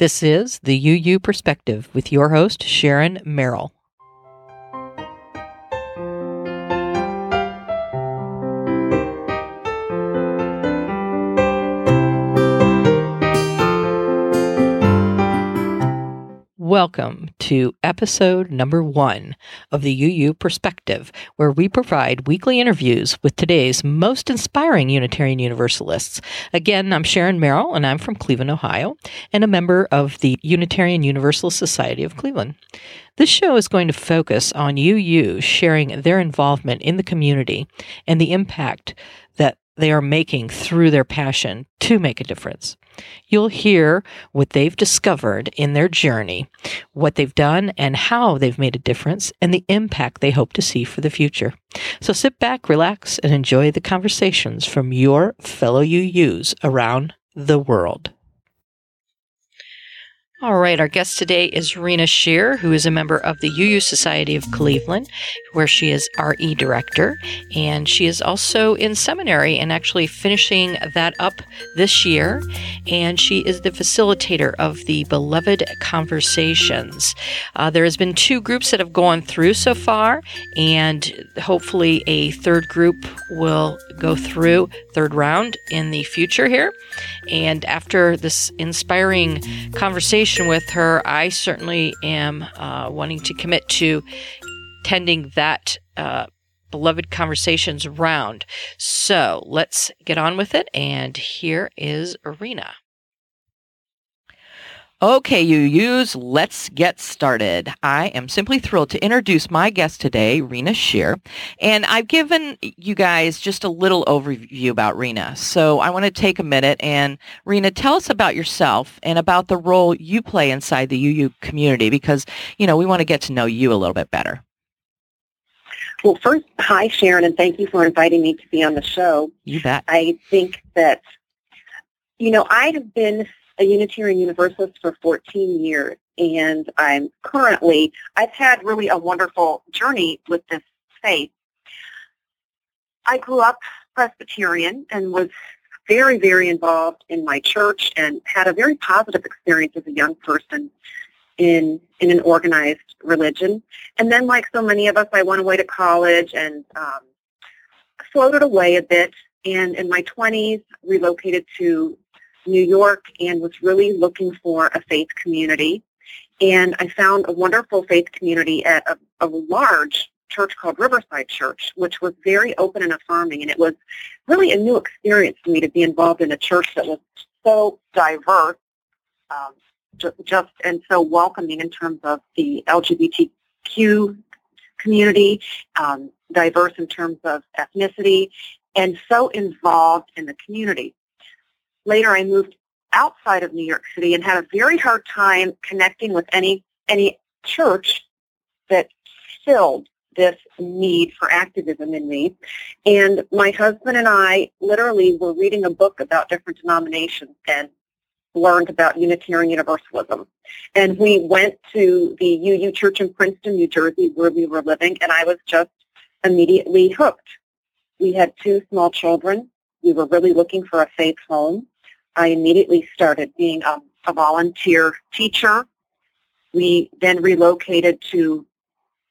This is the UU Perspective with your host, Sharon Merrill. Welcome to episode number one of the UU Perspective, where we provide weekly interviews with today's most inspiring Unitarian Universalists. Again, I'm Sharon Merrill, and I'm from Cleveland, Ohio, and a member of the Unitarian Universalist Society of Cleveland. This show is going to focus on UU sharing their involvement in the community and the impact that they are making through their passion to make a difference. You'll hear what they've discovered in their journey, what they've done, and how they've made a difference, and the impact they hope to see for the future. So sit back, relax, and enjoy the conversations from your fellow UUs around the world. All right, our guest today is Rena Shear, who is a member of the UU Society of Cleveland, where she is RE director. And she is also in seminary and actually finishing that up this year. And she is the facilitator of the Beloved Conversations. Uh, there has been two groups that have gone through so far, and hopefully a third group will go through third round in the future here. And after this inspiring conversation with her, I certainly am uh, wanting to commit to tending that uh, beloved conversations round. So let's get on with it. And here is Arena. Okay, UUs, let's get started. I am simply thrilled to introduce my guest today, Rena Shear. And I've given you guys just a little overview about Rena. So I want to take a minute and Rena, tell us about yourself and about the role you play inside the UU community because, you know, we want to get to know you a little bit better. Well, first, hi, Sharon, and thank you for inviting me to be on the show. You bet. I think that, you know, I'd have been a Unitarian Universalist for 14 years, and I'm currently, I've had really a wonderful journey with this faith. I grew up Presbyterian and was very, very involved in my church and had a very positive experience as a young person in in an organized religion. And then, like so many of us, I went away to college and um, floated away a bit. And in my 20s, relocated to New York and was really looking for a faith community. And I found a wonderful faith community at a, a large church called Riverside Church, which was very open and affirming. And it was really a new experience for me to be involved in a church that was so diverse, um, just and so welcoming in terms of the LGBTQ community, um, diverse in terms of ethnicity, and so involved in the community. Later, I moved outside of New York City and had a very hard time connecting with any any church that filled this need for activism in me. And my husband and I literally were reading a book about different denominations and learned about Unitarian Universalism. And we went to the UU Church in Princeton, New Jersey, where we were living, and I was just immediately hooked. We had two small children. We were really looking for a safe home. I immediately started being a, a volunteer teacher. We then relocated to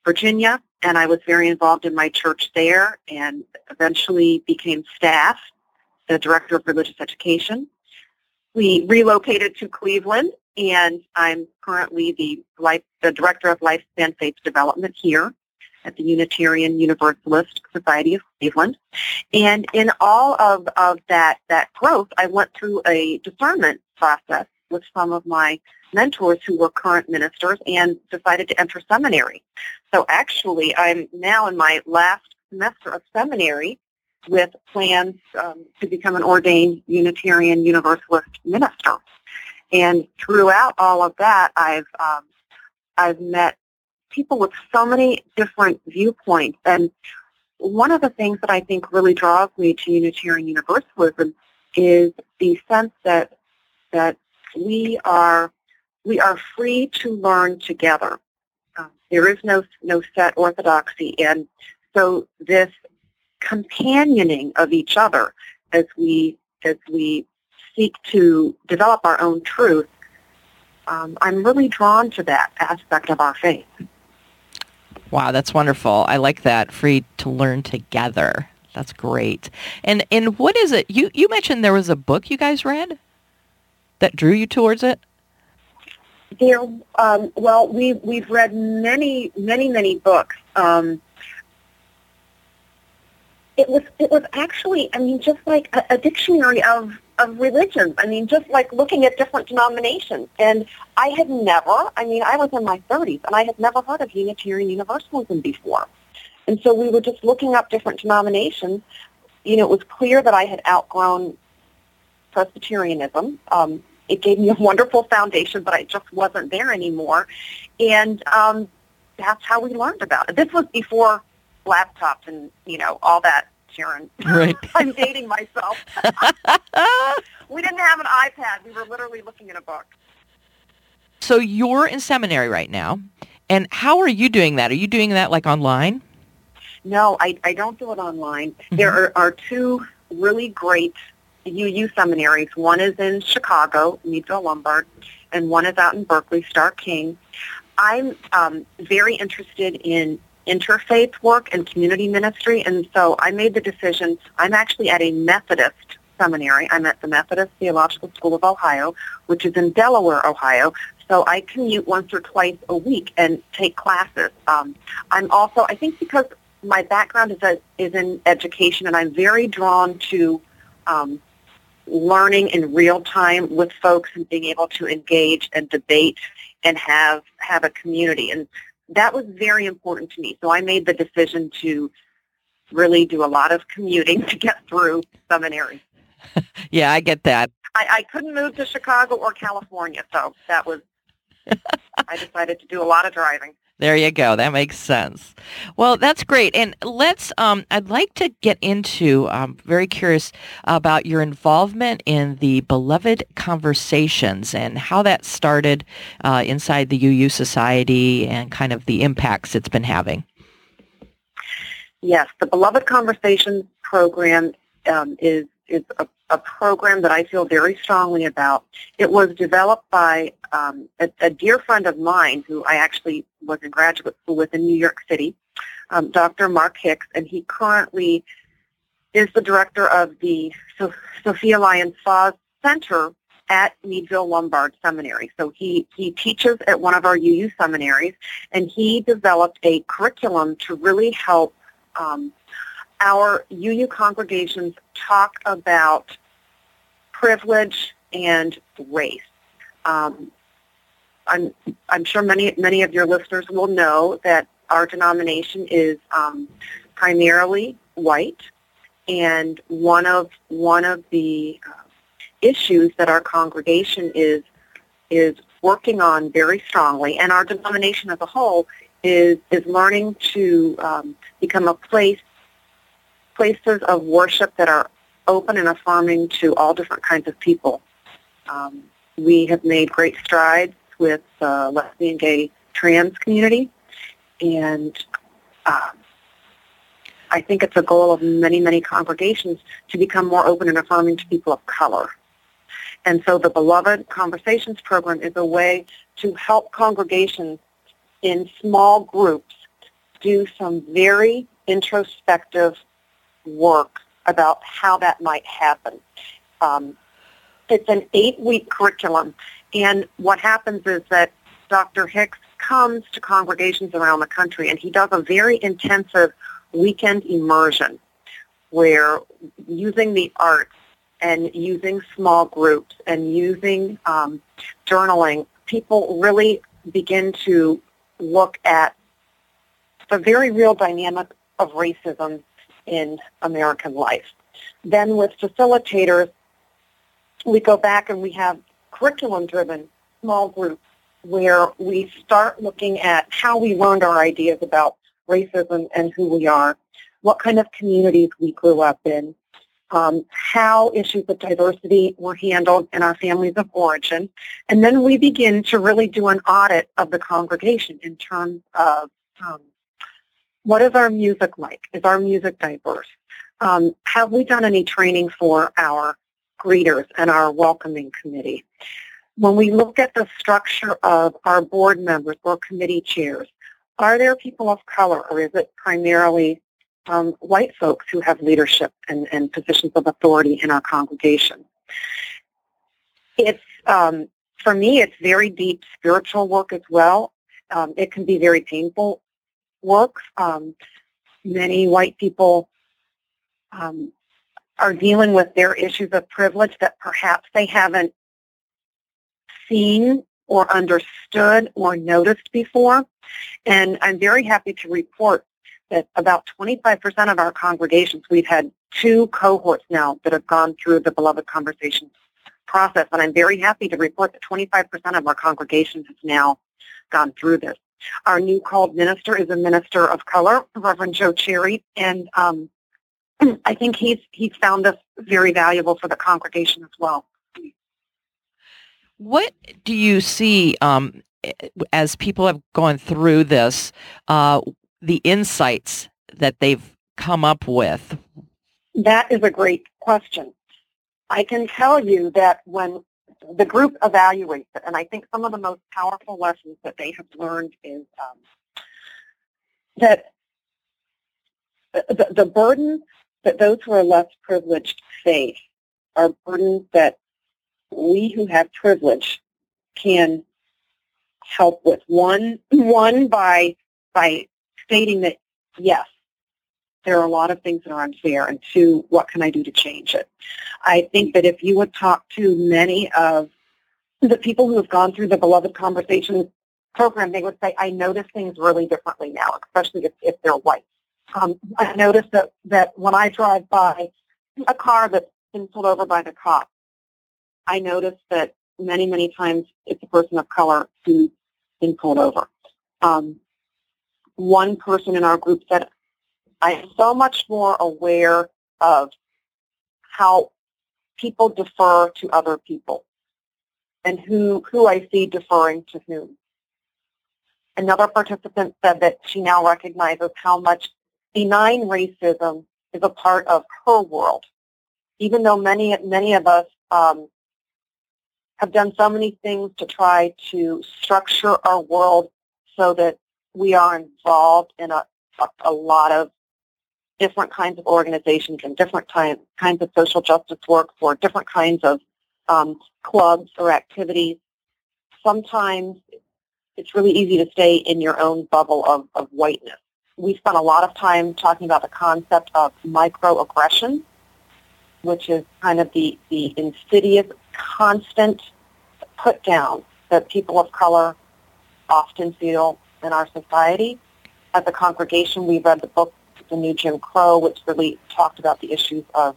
Virginia, and I was very involved in my church there and eventually became staff, the director of religious education. We relocated to Cleveland, and I'm currently the, life, the director of lifespan faith development here at the Unitarian Universalist Society of Cleveland. And in all of, of that, that growth, I went through a discernment process with some of my mentors who were current ministers and decided to enter seminary. So actually, I'm now in my last semester of seminary with plans um, to become an ordained Unitarian Universalist minister. And throughout all of that, I've um, I've met people with so many different viewpoints. And one of the things that I think really draws me to Unitarian Universalism is the sense that that we are we are free to learn together. Uh, there is no no set orthodoxy, and so this companioning of each other as we as we seek to develop our own truth um, I'm really drawn to that aspect of our faith. Wow, that's wonderful. I like that. Free to learn together. That's great. And and what is it? You you mentioned there was a book you guys read that drew you towards it. There, um, well, we we've read many, many, many books. Um, it was it was actually, I mean, just like a, a dictionary of of religions. I mean, just like looking at different denominations. And I had never, I mean, I was in my 30s, and I had never heard of Unitarian Universalism before. And so we were just looking up different denominations. You know, it was clear that I had outgrown Presbyterianism. Um, it gave me a wonderful foundation, but I just wasn't there anymore. And um, that's how we learned about it. This was before laptops and, you know, all that Sharon. Right. I'm dating myself. we didn't have an iPad. We were literally looking at a book. So you're in seminary right now. And how are you doing that? Are you doing that like online? No, I, I don't do it online. Mm-hmm. There are, are two really great UU seminaries. One is in Chicago, Meadville Lombard, and one is out in Berkeley, Starr King. I'm um, very interested in interfaith work and community ministry. And so I made the decision, I'm actually at a Methodist seminary. I'm at the Methodist Theological School of Ohio, which is in Delaware, Ohio. So I commute once or twice a week and take classes. Um, I'm also, I think because my background is, a, is in education and I'm very drawn to um, learning in real time with folks and being able to engage and debate and have have a community. And that was very important to me. So I made the decision to really do a lot of commuting to get through seminary. yeah, I get that. I, I couldn't move to Chicago or California, so that was I decided to do a lot of driving. There you go. That makes sense. Well, that's great. And let's, um, I'd like to get into, I'm um, very curious about your involvement in the Beloved Conversations and how that started uh, inside the UU Society and kind of the impacts it's been having. Yes, the Beloved Conversations program um, is, is a a program that I feel very strongly about. It was developed by um, a, a, dear friend of mine who I actually was in graduate school with in New York City, um, Dr. Mark Hicks, and he currently is the director of the so- Sophia Lyons Fahs Center at Meadville Lombard Seminary. So he, he teaches at one of our UU seminaries, and he developed a curriculum to really help um, our UU congregations talk about privilege and race. Um, I'm, I'm sure many, many of your listeners will know that our denomination is um, primarily white, and one of one of the uh, issues that our congregation is is working on very strongly, and our denomination as a whole is is learning to um, become a place places of worship that are open and affirming to all different kinds of people. Um, we have made great strides with the lesbian, gay, trans community, and uh, I think it's a goal of many, many congregations to become more open and affirming to people of color. And so the Beloved Conversations program is a way to help congregations in small groups do some very introspective work about how that might happen. Um, it's an eight-week curriculum, and what happens is that Dr. Hicks comes to congregations around the country, and he does a very intensive weekend immersion where using the arts and using small groups and using um, journaling, people really begin to look at the very real dynamic of racism in American life. Then with facilitators, we go back and we have curriculum-driven small groups where we start looking at how we learned our ideas about racism and who we are, what kind of communities we grew up in, um, how issues of diversity were handled in our families of origin, and then we begin to really do an audit of the congregation in terms of um, what is our music like? Is our music diverse? Um, have we done any training for our greeters and our welcoming committee? when we look at the structure of our board members or committee chairs, are there people of color or is it primarily um, white folks who have leadership and, and, positions of authority in our congregation? It's, um, for me, it's very deep spiritual work as well. Um, it can be very painful work. Um, many white people um, are dealing with their issues of privilege that perhaps they haven't seen or understood or noticed before. And I'm very happy to report that about 25% of our congregations, we've had two cohorts now that have gone through the Beloved Conversations process. And I'm very happy to report that 25% of our congregations has now gone through this. Our new called minister is a minister of color, Reverend Joe Cherry, and um, I think he's he's found us very valuable for the congregation as well. What do you see um, as people have gone through this? Uh, the insights that they've come up with. That is a great question. I can tell you that when the group evaluates it, and I think some of the most powerful lessons that they have learned is um, that the, the burdens that those who are less privileged face are burdens that we who have privilege can help with. One, one by by stating that yes, there are a lot of things that are unfair, and two, what can I do to change it? I think that if you would talk to many of the people who have gone through the Beloved Conversations program, they would say, I notice things really differently now, especially if, if they're white. Um, I notice that, that when I drive by a car that's been pulled over by the cop, I notice that many, many times it's a person of color who's been pulled over. Um, one person in our group said, I am so much more aware of how people defer to other people and who, who I see deferring to whom. Another participant said that she now recognizes how much benign racism is a part of her world. Even though many, many of us um, have done so many things to try to structure our world so that we are involved in a, a, a lot of different kinds of organizations and different kinds of social justice work for different kinds of um, clubs or activities. Sometimes it's really easy to stay in your own bubble of, of whiteness. We spent a lot of time talking about the concept of microaggression, which is kind of the, the insidious, constant put down that people of color often feel in our society. As a congregation, we read the book the new Jim Crow, which really talked about the issues of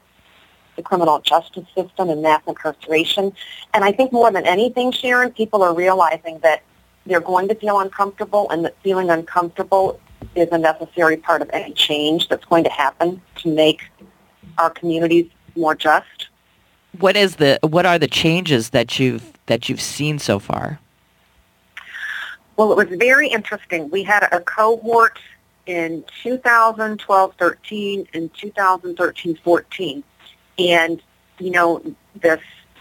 the criminal justice system and mass incarceration. And I think more than anything, Sharon, people are realizing that they're going to feel uncomfortable and that feeling uncomfortable is a necessary part of any change that's going to happen to make our communities more just. What is the what are the changes that you've that you've seen so far? Well, it was very interesting. We had a cohort in 2012-13 and 2013-14. And, you know, this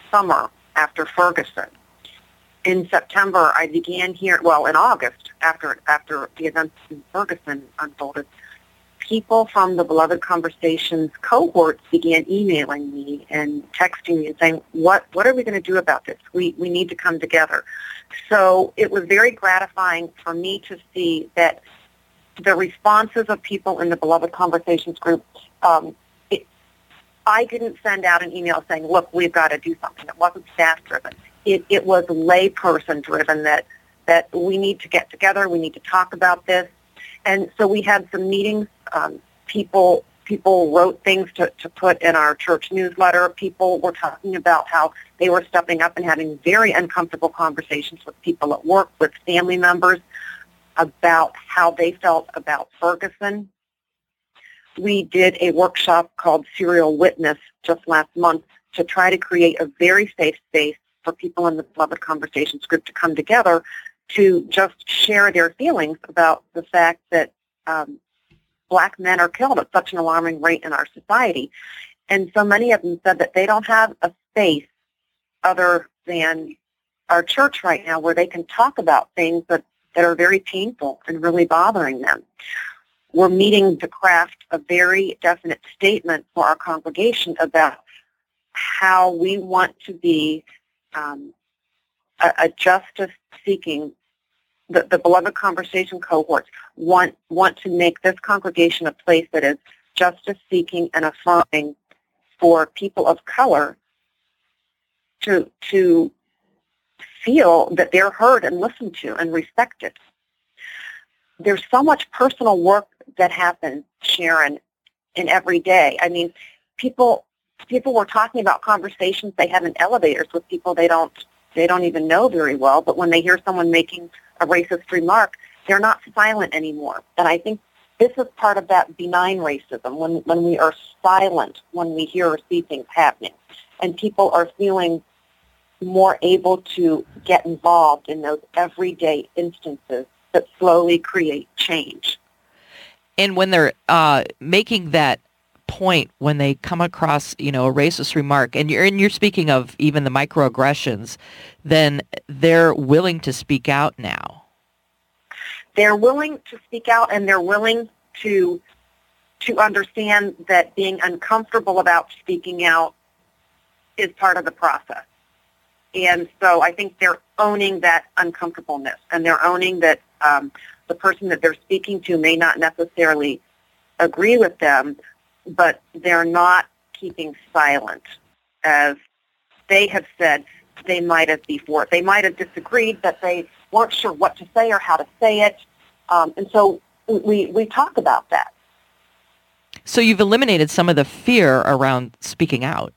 summer after Ferguson, in September, I began hearing, well, in August, after, after the events in Ferguson unfolded, people from the Beloved Conversations cohorts began emailing me and texting me and saying, what, what are we going to do about this? We, we need to come together. So it was very gratifying for me to see that the responses of people in the Beloved Conversations group, um, it, I didn't send out an email saying, look, we've got to do something. It wasn't staff-driven. It, it was layperson-driven that, that we need to get together, we need to talk about this. And so we had some meetings. Um, people people wrote things to, to put in our church newsletter. People were talking about how they were stepping up and having very uncomfortable conversations with people at work, with family members about how they felt about Ferguson. We did a workshop called Serial Witness just last month to try to create a very safe space for people in the Beloved Conversations group to come together to just share their feelings about the fact that um, black men are killed at such an alarming rate in our society. And so many of them said that they don't have a space other than our church right now where they can talk about things that, that are very painful and really bothering them. We're meeting to craft a very definite statement for our congregation about how we want to be um, a, a justice-seeking the, the beloved conversation cohorts want want to make this congregation a place that is justice seeking and affirming for people of color to to feel that they're heard and listened to and respected. There's so much personal work that happens, Sharon, in every day. I mean, people people were talking about conversations they have in elevators with people they don't they don't even know very well, but when they hear someone making a racist remark, they're not silent anymore. And I think this is part of that benign racism when, when we are silent when we hear or see things happening. And people are feeling more able to get involved in those everyday instances that slowly create change. And when they're uh, making that point when they come across, you know, a racist remark, and you're and you're speaking of even the microaggressions, then they're willing to speak out now they're willing to speak out and they're willing to to understand that being uncomfortable about speaking out is part of the process. And so I think they're owning that uncomfortableness and they're owning that um, the person that they're speaking to may not necessarily agree with them, but they're not keeping silent as they have said they might have before. They might have disagreed, but they weren't sure what to say or how to say it. Um, and so we, we talk about that. So you've eliminated some of the fear around speaking out.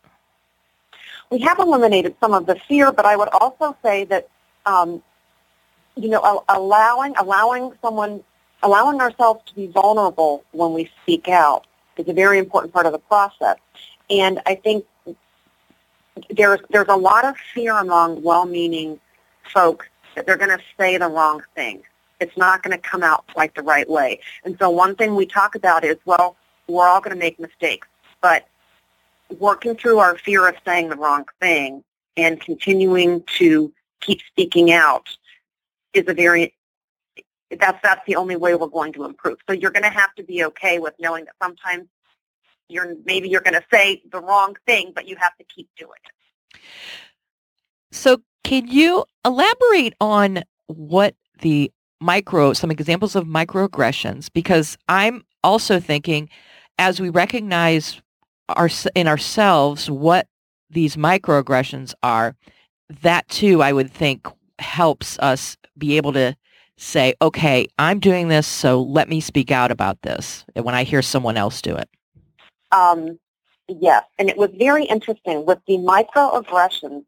We have eliminated some of the fear, but I would also say that, um, you know, allowing allowing someone, allowing ourselves to be vulnerable when we speak out is a very important part of the process. And I think there's there's a lot of fear among well-meaning folks that they're going to say the wrong thing. It's not going to come out quite the right way. And so one thing we talk about is, well, we're all going to make mistakes, but working through our fear of saying the wrong thing and continuing to keep speaking out is a very that's that's the only way we're going to improve. So you're going to have to be okay with knowing that sometimes you're maybe you're going to say the wrong thing, but you have to keep doing it. So can you elaborate on what the micro, some examples of microaggressions, because I'm also thinking as we recognize our, in ourselves what these microaggressions are, that too, I would think, helps us be able to say, okay, I'm doing this, so let me speak out about this when I hear someone else do it. Um, yes, and it was very interesting with the microaggressions.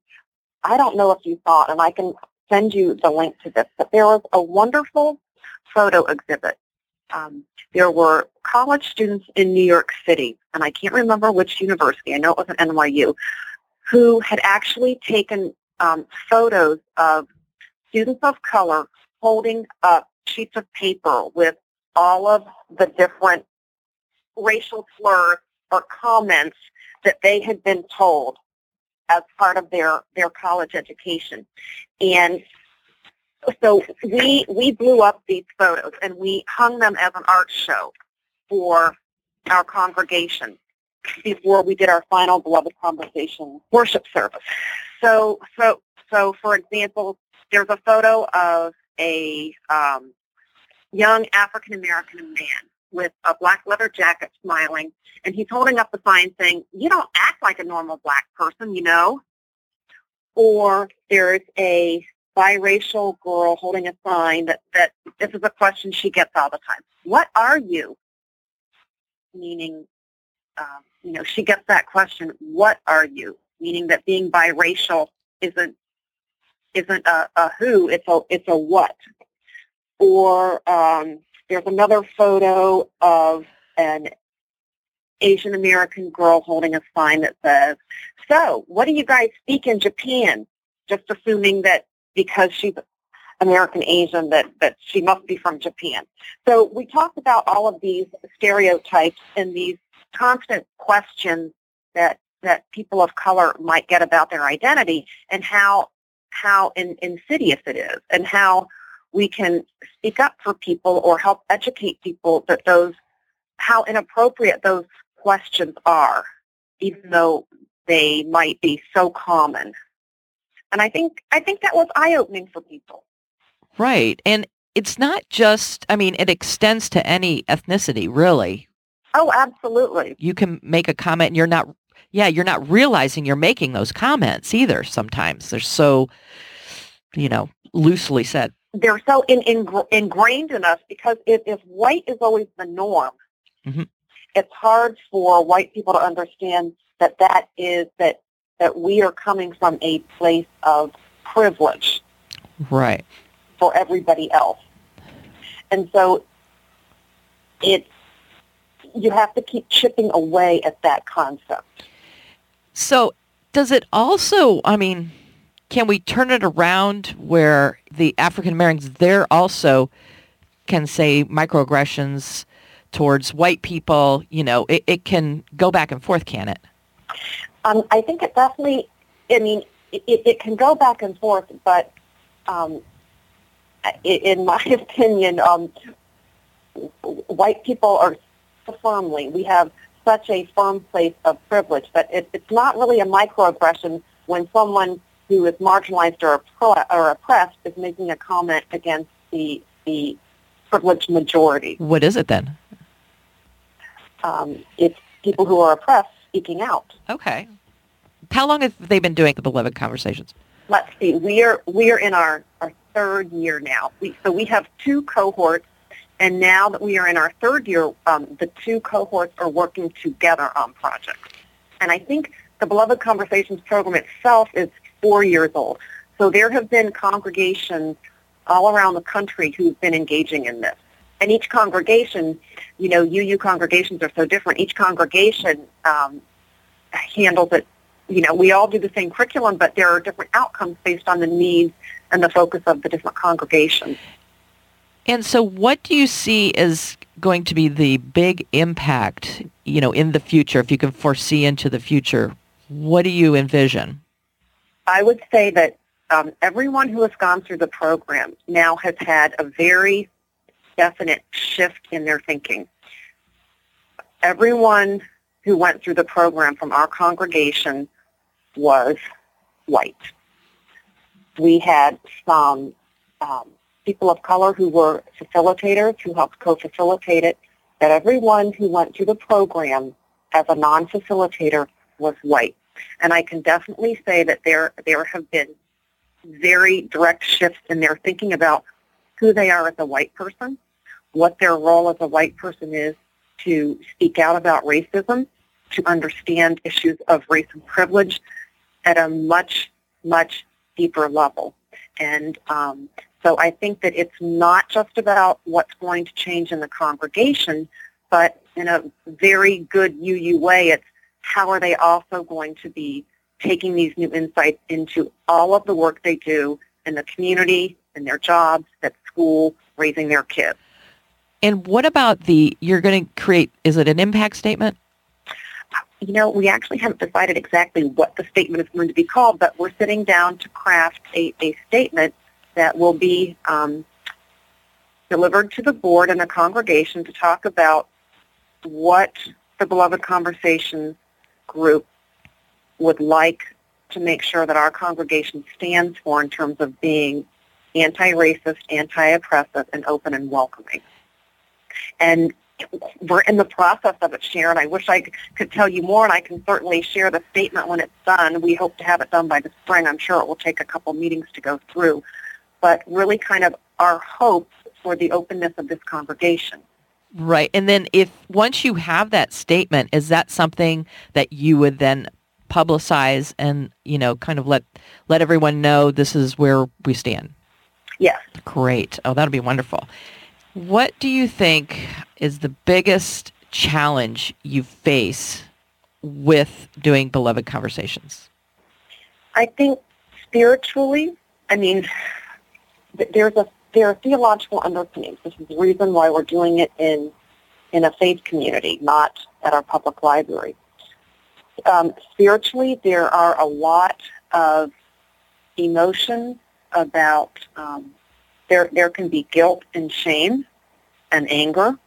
I don't know if you thought, and I can send you the link to this, but there was a wonderful photo exhibit. Um, there were college students in New York City, and I can't remember which university, I know it was an NYU, who had actually taken um, photos of students of color holding up sheets of paper with all of the different racial slurs or comments that they had been told as part of their, their college education. And so we, we blew up these photos and we hung them as an art show for our congregation before we did our final beloved conversation worship service. So, so, so for example, there's a photo of a um, young African American man with a black leather jacket smiling, and he's holding up the sign saying, you don't act like a normal black person, you know. Or there's a biracial girl holding a sign that, that this is a question she gets all the time. What are you? Meaning, um, you know, she gets that question, what are you? Meaning that being biracial isn't isn't a, a who, it's a it's a what. Or um, there's another photo of an Asian American girl holding a sign that says, so what do you guys speak in Japan? Just assuming that because she's American Asian that, that she must be from Japan. So we talked about all of these stereotypes and these constant questions that, that people of color might get about their identity and how how in, insidious it is and how we can speak up for people or help educate people that those how inappropriate those questions are, even though they might be so common. And I think I think that was eye opening for people. Right. And it's not just I mean, it extends to any ethnicity, really. Oh, absolutely. You can make a comment and you're not yeah, you're not realizing you're making those comments either sometimes. They're so, you know, loosely said. They're so in, in, ingrained in us because if, if white is always the norm, mm-hmm. it's hard for white people to understand that that is that that we are coming from a place of privilege. Right. For everybody else. And so it's you have to keep chipping away at that concept. So does it also, I mean, can we turn it around where the African Americans there also can say microaggressions towards white people, you know, it, it can go back and forth, can it? Um, I think it definitely, I mean, it, it can go back and forth, but um, in my opinion, um, white people are firmly, we have such a firm place of privilege that it, it's not really a microaggression when someone who is marginalized or, or oppressed is making a comment against the, the privileged majority. What is it then? Um, it's people who are oppressed speaking out. Okay. How long have they been doing the Beloved Conversations? Let's see. We are we are in our, our third year now. We, so we have two cohorts and now that we are in our third year, um, the two cohorts are working together on projects. And I think the Beloved Conversations program itself is four years old. So there have been congregations all around the country who've been engaging in this. And each congregation, you know, UU congregations are so different. Each congregation um, handles it. You know, we all do the same curriculum, but there are different outcomes based on the needs and the focus of the different congregations. And so what do you see as going to be the big impact, you know, in the future, if you can foresee into the future? What do you envision? I would say that um, everyone who has gone through the program now has had a very definite shift in their thinking. Everyone who went through the program from our congregation was white. We had some um, people of color who were facilitators who helped co-facilitate it, that everyone who went through the program as a non-facilitator was white. And I can definitely say that there, there have been very direct shifts in their thinking about who they are as a white person, what their role as a white person is to speak out about racism, to understand issues of race and privilege at a much, much deeper level. And um, so I think that it's not just about what's going to change in the congregation, but in a very good UU way, it's how are they also going to be taking these new insights into all of the work they do in the community, in their jobs, at school, raising their kids. And what about the, you're going to create, is it an impact statement? You know, we actually haven't decided exactly what the statement is going to be called, but we're sitting down to craft a, a statement that will be um, delivered to the board and the congregation to talk about what the Beloved Conversation group would like to make sure that our congregation stands for in terms of being anti-racist, anti-oppressive, and open and welcoming. And we're in the process of it, Sharon. I wish I could tell you more, and I can certainly share the statement when it's done. We hope to have it done by the spring. I'm sure it will take a couple meetings to go through but really kind of our hope for the openness of this congregation. Right. And then if once you have that statement, is that something that you would then publicize and, you know, kind of let let everyone know this is where we stand? Yes. Great. Oh, that'll be wonderful. What do you think is the biggest challenge you face with doing beloved conversations? I think spiritually, I mean, there's a there are theological underpinnings. This is the reason why we're doing it in in a faith community, not at our public library. Um, spiritually, there are a lot of emotions, about um, there there can be guilt and shame and anger.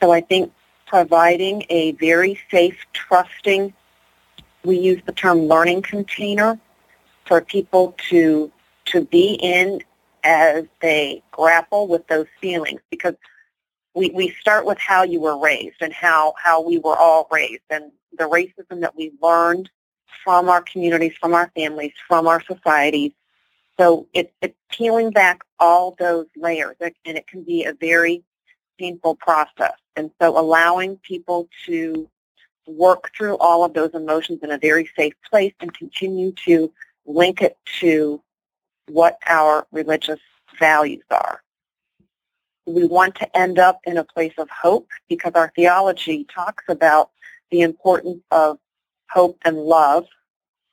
So I think providing a very safe, trusting, we use the term learning container for people to to be in as they grapple with those feelings because we, we start with how you were raised and how, how we were all raised and the racism that we learned from our communities, from our families, from our societies. So it, it's peeling back all those layers and it can be a very painful process. And so allowing people to work through all of those emotions in a very safe place and continue to link it to what our religious values are. We want to end up in a place of hope because our theology talks about the importance of hope and love.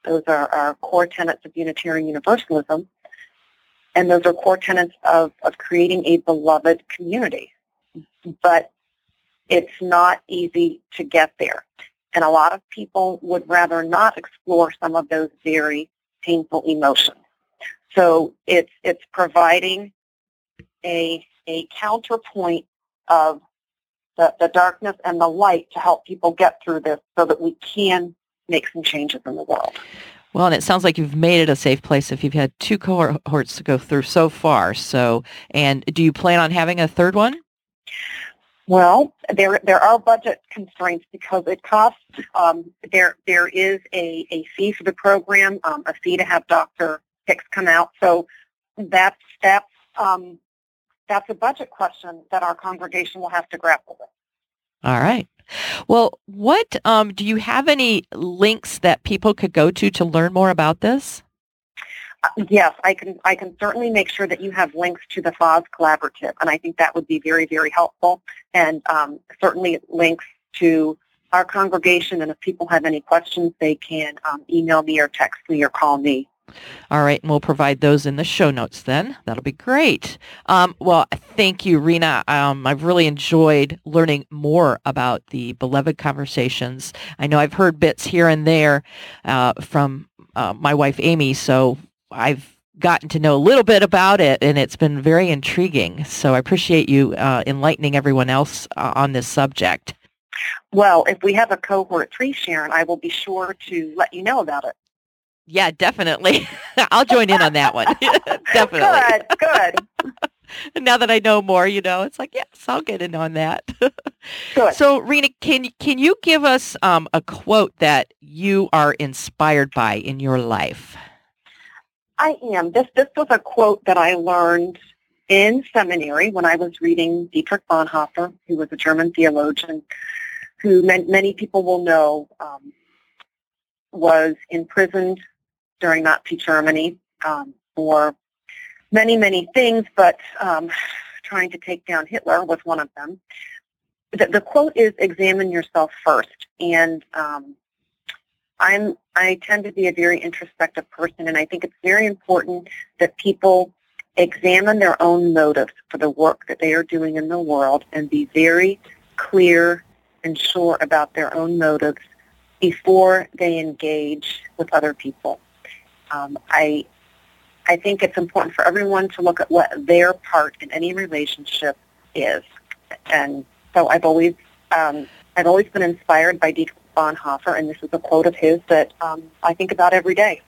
Those are our core tenets of Unitarian Universalism. And those are core tenets of, of creating a beloved community. But it's not easy to get there. And a lot of people would rather not explore some of those very painful emotions. So it's it's providing a a counterpoint of the, the darkness and the light to help people get through this so that we can make some changes in the world. Well, and it sounds like you've made it a safe place if you've had two cohorts to go through so far. So, and do you plan on having a third one? Well, there there are budget constraints because it costs. Um, there there is a, a fee for the program, um, a fee to have Dr. Hicks come out. So that's that's um, that's a budget question that our congregation will have to grapple with. All right. Well, what um, do you have any links that people could go to to learn more about this? Uh, yes, I can. I can certainly make sure that you have links to the Fahs Collaborative, and I think that would be very, very helpful. And um, certainly links to our congregation. And if people have any questions, they can um, email me or text me or call me. All right, and we'll provide those in the show notes then. That'll be great. Um, well, thank you, Rena. Um, I've really enjoyed learning more about the Beloved Conversations. I know I've heard bits here and there uh, from uh, my wife, Amy, so I've gotten to know a little bit about it, and it's been very intriguing. So I appreciate you uh, enlightening everyone else uh, on this subject. Well, if we have a cohort three, Sharon, I will be sure to let you know about it. Yeah, definitely. I'll join in on that one. definitely. Good, good. now that I know more, you know, it's like, yes, I'll get in on that. good. So, Rena, can can you give us um, a quote that you are inspired by in your life? I am. This this was a quote that I learned in seminary when I was reading Dietrich Bonhoeffer, who was a German theologian, who many people will know um, was imprisoned during Nazi Germany um, for many, many things, but um, trying to take down Hitler was one of them. The, the quote is, examine yourself first. And um, I'm, I tend to be a very introspective person, and I think it's very important that people examine their own motives for the work that they are doing in the world and be very clear and sure about their own motives before they engage with other people. Um, I I think it's important for everyone to look at what their part in any relationship is, and so I've always um, I've always been inspired by Dietrich Bonhoeffer, and this is a quote of his that um, I think about every day.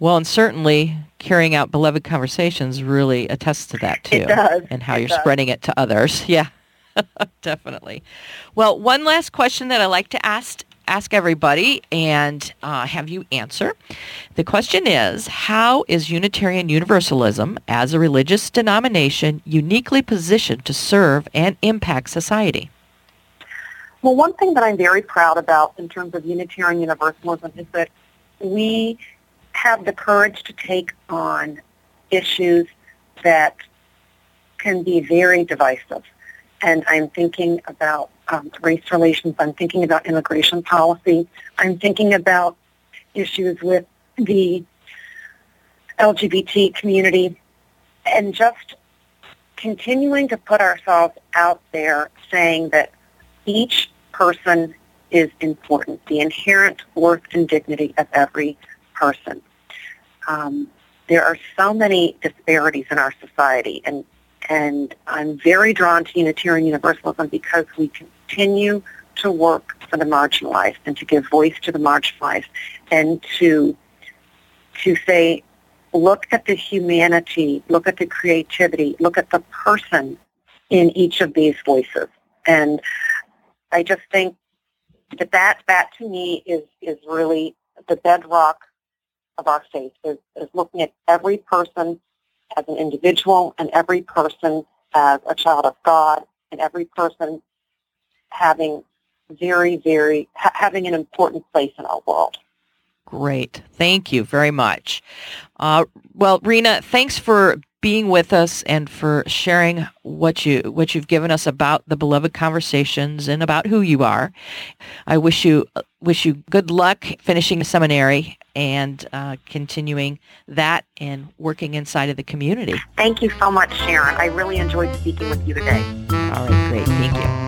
Well, and certainly carrying out beloved conversations really attests to that too, it does. and how it you're does. spreading it to others. Yeah, definitely. Well, one last question that I like to ask ask everybody and uh, have you answer. The question is, how is Unitarian Universalism as a religious denomination uniquely positioned to serve and impact society? Well, one thing that I'm very proud about in terms of Unitarian Universalism is that we have the courage to take on issues that can be very divisive. And I'm thinking about um, race relations. I'm thinking about immigration policy. I'm thinking about issues with the LGBT community and just continuing to put ourselves out there saying that each person is important, the inherent worth and dignity of every person. Um, there are so many disparities in our society, and and I'm very drawn to Unitarian Universalism because we continue to work for the marginalized and to give voice to the marginalized and to to say, look at the humanity, look at the creativity, look at the person in each of these voices. And I just think that that, that to me is, is really the bedrock of our faith, is, is looking at every person as an individual and every person as a child of God and every person having very, very, ha- having an important place in our world. Great. Thank you very much. Uh, well, Rena, thanks for being with us and for sharing what you what you've given us about the beloved conversations and about who you are. I wish you wish you good luck finishing seminary and uh, continuing that and working inside of the community. Thank you so much, Sharon. I really enjoyed speaking with you today. All right, great. Thank you.